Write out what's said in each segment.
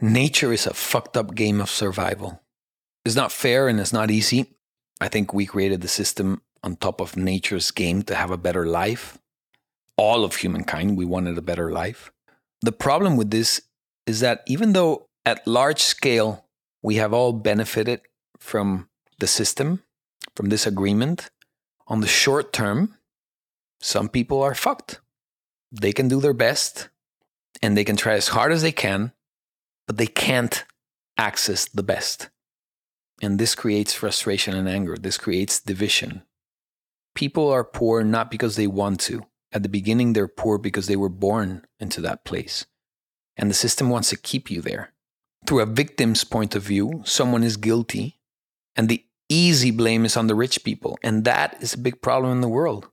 nature is a fucked up game of survival. It's not fair and it's not easy. I think we created the system on top of nature's game to have a better life. All of humankind, we wanted a better life. The problem with this is that even though at large scale we have all benefited from the system, from this agreement, on the short term, some people are fucked. They can do their best and they can try as hard as they can, but they can't access the best. And this creates frustration and anger. This creates division. People are poor not because they want to. At the beginning, they're poor because they were born into that place. And the system wants to keep you there. Through a victim's point of view, someone is guilty, and the easy blame is on the rich people. And that is a big problem in the world.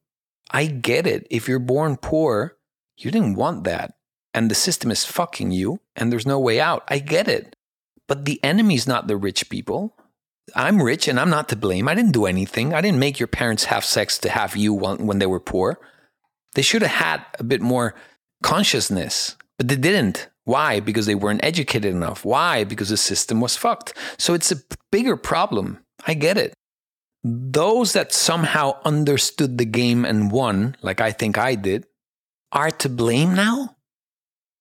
I get it. If you're born poor, you didn't want that. And the system is fucking you, and there's no way out. I get it. But the enemy's not the rich people. I'm rich and I'm not to blame. I didn't do anything. I didn't make your parents have sex to have you when they were poor. They should have had a bit more consciousness, but they didn't. Why? Because they weren't educated enough. Why? Because the system was fucked. So it's a bigger problem. I get it. Those that somehow understood the game and won, like I think I did, are to blame now?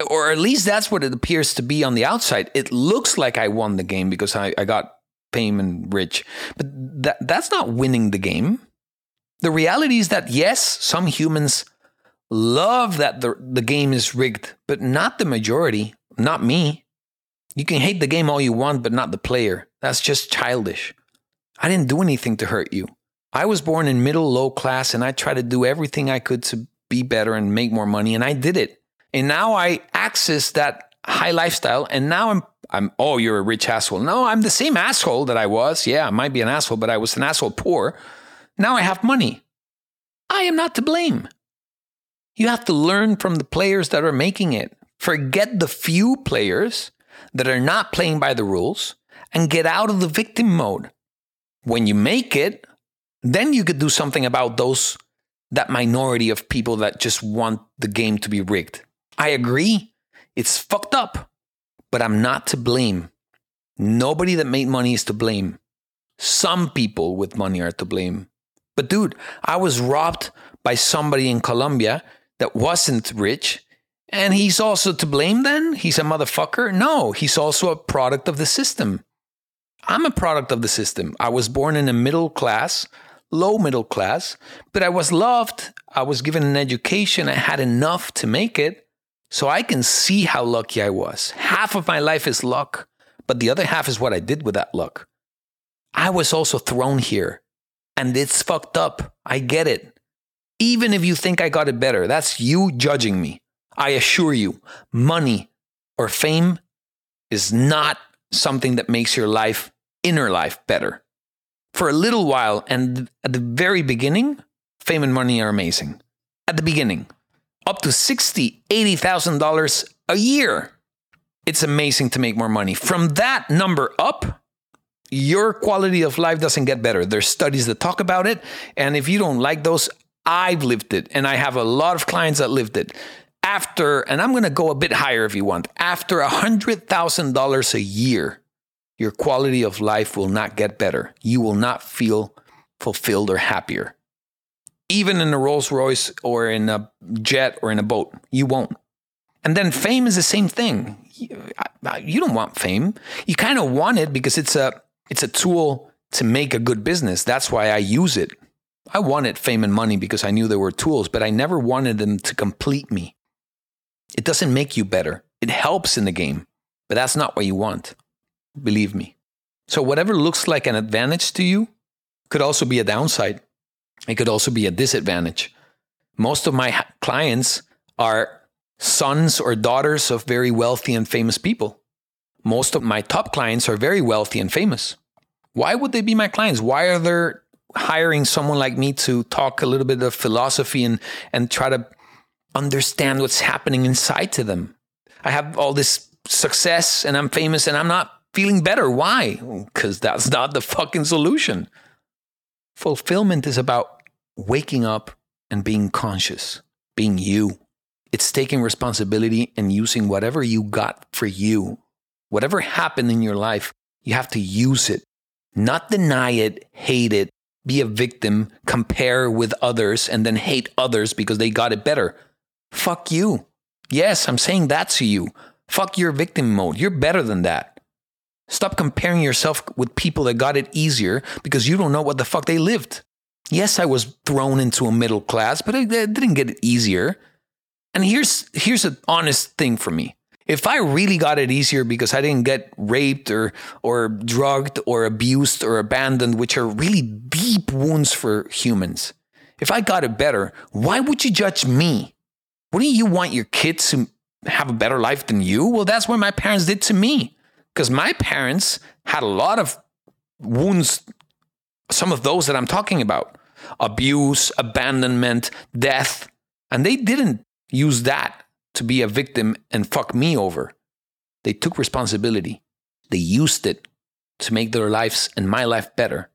Or at least that's what it appears to be on the outside. It looks like I won the game because I, I got fame and rich. But that, that's not winning the game. The reality is that, yes, some humans love that the, the game is rigged, but not the majority, not me. You can hate the game all you want, but not the player. That's just childish. I didn't do anything to hurt you. I was born in middle low class and I tried to do everything I could to be better and make more money, and I did it. And now I access that high lifestyle, and now I'm I'm, oh, you're a rich asshole. No, I'm the same asshole that I was. Yeah, I might be an asshole, but I was an asshole poor. Now I have money. I am not to blame. You have to learn from the players that are making it. Forget the few players that are not playing by the rules and get out of the victim mode. When you make it, then you could do something about those that minority of people that just want the game to be rigged. I agree. It's fucked up but I'm not to blame. Nobody that made money is to blame. Some people with money are to blame. But dude, I was robbed by somebody in Colombia that wasn't rich. And he's also to blame then? He's a motherfucker? No, he's also a product of the system. I'm a product of the system. I was born in a middle class, low middle class, but I was loved. I was given an education. I had enough to make it. So I can see how lucky I was. Half of my life is luck, but the other half is what I did with that luck. I was also thrown here, and it's fucked up. I get it. Even if you think I got it better, that's you judging me. I assure you, money or fame is not something that makes your life, inner life, better. For a little while, and at the very beginning, fame and money are amazing. At the beginning, up to sixty, eighty thousand dollars a year. It's amazing to make more money. From that number up, your quality of life doesn't get better. There's studies that talk about it, and if you don't like those, I've lived it, and I have a lot of clients that lived it. After, and I'm going to go a bit higher if you want. After a hundred thousand dollars a year, your quality of life will not get better. You will not feel fulfilled or happier even in a Rolls Royce or in a jet or in a boat. You won't. And then fame is the same thing. You don't want fame. You kind of want it because it's a it's a tool to make a good business. That's why I use it. I wanted fame and money because I knew they were tools, but I never wanted them to complete me. It doesn't make you better. It helps in the game, but that's not what you want. Believe me. So whatever looks like an advantage to you could also be a downside. It could also be a disadvantage. Most of my clients are sons or daughters of very wealthy and famous people. Most of my top clients are very wealthy and famous. Why would they be my clients? Why are they hiring someone like me to talk a little bit of philosophy and, and try to understand what's happening inside to them? I have all this success and I'm famous and I'm not feeling better. Why? Because that's not the fucking solution. Fulfillment is about waking up and being conscious, being you. It's taking responsibility and using whatever you got for you. Whatever happened in your life, you have to use it, not deny it, hate it, be a victim, compare with others, and then hate others because they got it better. Fuck you. Yes, I'm saying that to you. Fuck your victim mode. You're better than that. Stop comparing yourself with people that got it easier because you don't know what the fuck they lived. Yes, I was thrown into a middle class, but it, didn't get it easier. And here's here's an honest thing for me. If I really got it easier because I didn't get raped or or drugged or abused or abandoned, which are really deep wounds for humans, if I got it better, why would you judge me? Wouldn't you want your kids to have a better life than you? Well, that's what my parents did to me. Because my parents had a lot of wounds, some of those that I'm talking about abuse, abandonment, death. And they didn't use that to be a victim and fuck me over. They took responsibility. They used it to make their lives and my life better.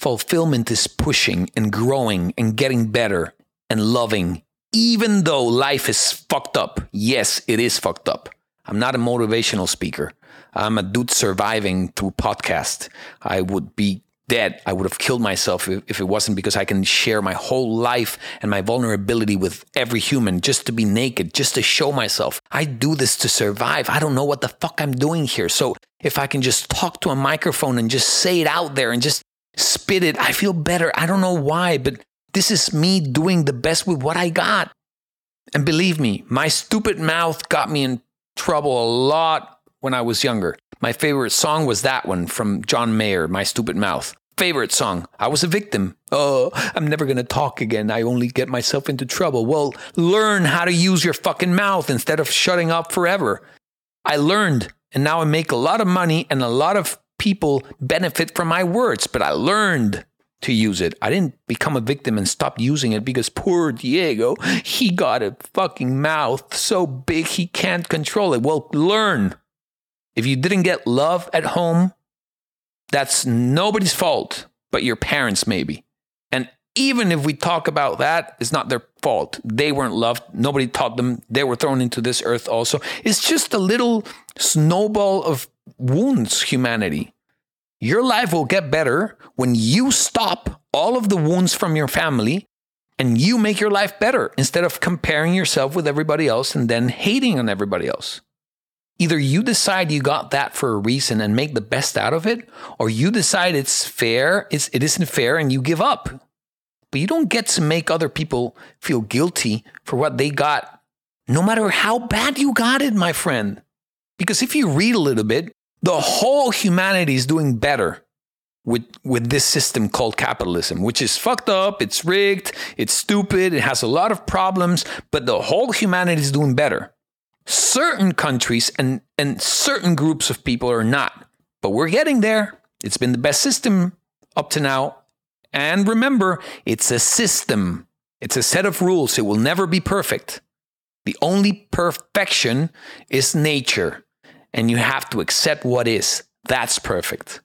Fulfillment is pushing and growing and getting better and loving, even though life is fucked up. Yes, it is fucked up. I'm not a motivational speaker. I'm a dude surviving through podcast. I would be dead. I would have killed myself if, if, it wasn't because I can share my whole life and my vulnerability with every human just to be naked, just to show myself. I do this to survive. I don't know what the fuck I'm doing here. So if I can just talk to a microphone and just say it out there and just spit it, I feel better. I don't know why, but this is me doing the best with what I got. And believe me, my stupid mouth got me in trouble a lot when I was younger. My favorite song was that one from John Mayer, My Stupid Mouth. Favorite song. I was a victim. Oh, I'm never going to talk again. I only get myself into trouble. Well, learn how to use your fucking mouth instead of shutting up forever. I learned, and now I make a lot of money, and a lot of people benefit from my words, but I learned to use it. I didn't become a victim and stop using it because poor Diego, he got a fucking mouth so big he can't control it. Well, learn if you didn't get love at home, that's nobody's fault but your parents, maybe. And even if we talk about that, it's not their fault. They weren't loved. Nobody taught them. They were thrown into this earth also. It's just a little snowball of wounds, humanity. Your life will get better when you stop all of the wounds from your family and you make your life better instead of comparing yourself with everybody else and then hating on everybody else. Either you decide you got that for a reason and make the best out of it, or you decide it's fair, it's, it isn't fair, and you give up. But you don't get to make other people feel guilty for what they got, no matter how bad you got it, my friend. Because if you read a little bit, the whole humanity is doing better with, with this system called capitalism, which is fucked up, it's rigged, it's stupid, it has a lot of problems, but the whole humanity is doing better. Certain countries and, and certain groups of people are not. But we're getting there. It's been the best system up to now. And remember, it's a system, it's a set of rules. It will never be perfect. The only perfection is nature, and you have to accept what is. That's perfect.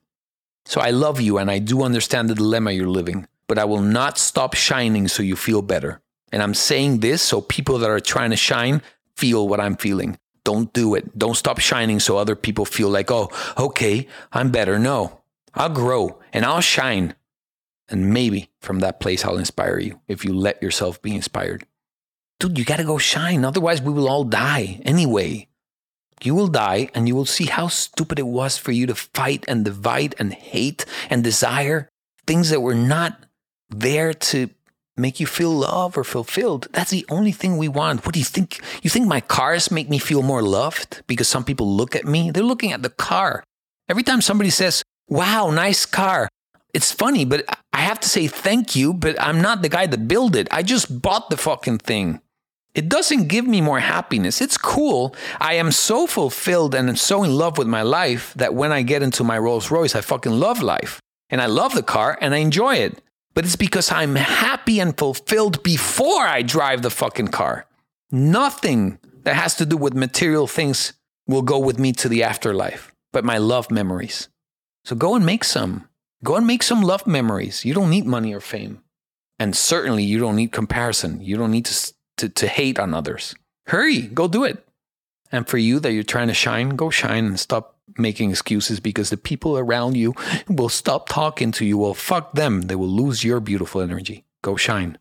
So I love you, and I do understand the dilemma you're living, but I will not stop shining so you feel better. And I'm saying this so people that are trying to shine feel what I'm feeling. Don't do it. Don't stop shining so other people feel like, oh, okay, I'm better. No, I'll grow and I'll shine. And maybe from that place, I'll inspire you if you let yourself be inspired. Dude, you got to go shine. Otherwise, we will all die anyway. You will die and you will see how stupid it was for you to fight and divide and hate and desire things that were not there to make you feel love or fulfilled. That's the only thing we want. What do you think? You think my cars make me feel more loved because some people look at me? They're looking at the car. Every time somebody says, wow, nice car, it's funny, but I have to say thank you, but I'm not the guy that built it. I just bought the fucking thing. It doesn't give me more happiness. It's cool. I am so fulfilled and I'm so in love with my life that when I get into my Rolls Royce, I fucking love life. And I love the car and I enjoy it but it's because I'm happy and fulfilled before I drive the fucking car. Nothing that has to do with material things will go with me to the afterlife, but my love memories. So go and make some. Go and make some love memories. You don't need money or fame. And certainly you don't need comparison. You don't need to, to, to hate on others. Hurry, go do it. And for you that you're trying to shine, go shine and stop making excuses because the people around you will stop talking to you. Well, fuck them. They will lose your beautiful energy. Go shine.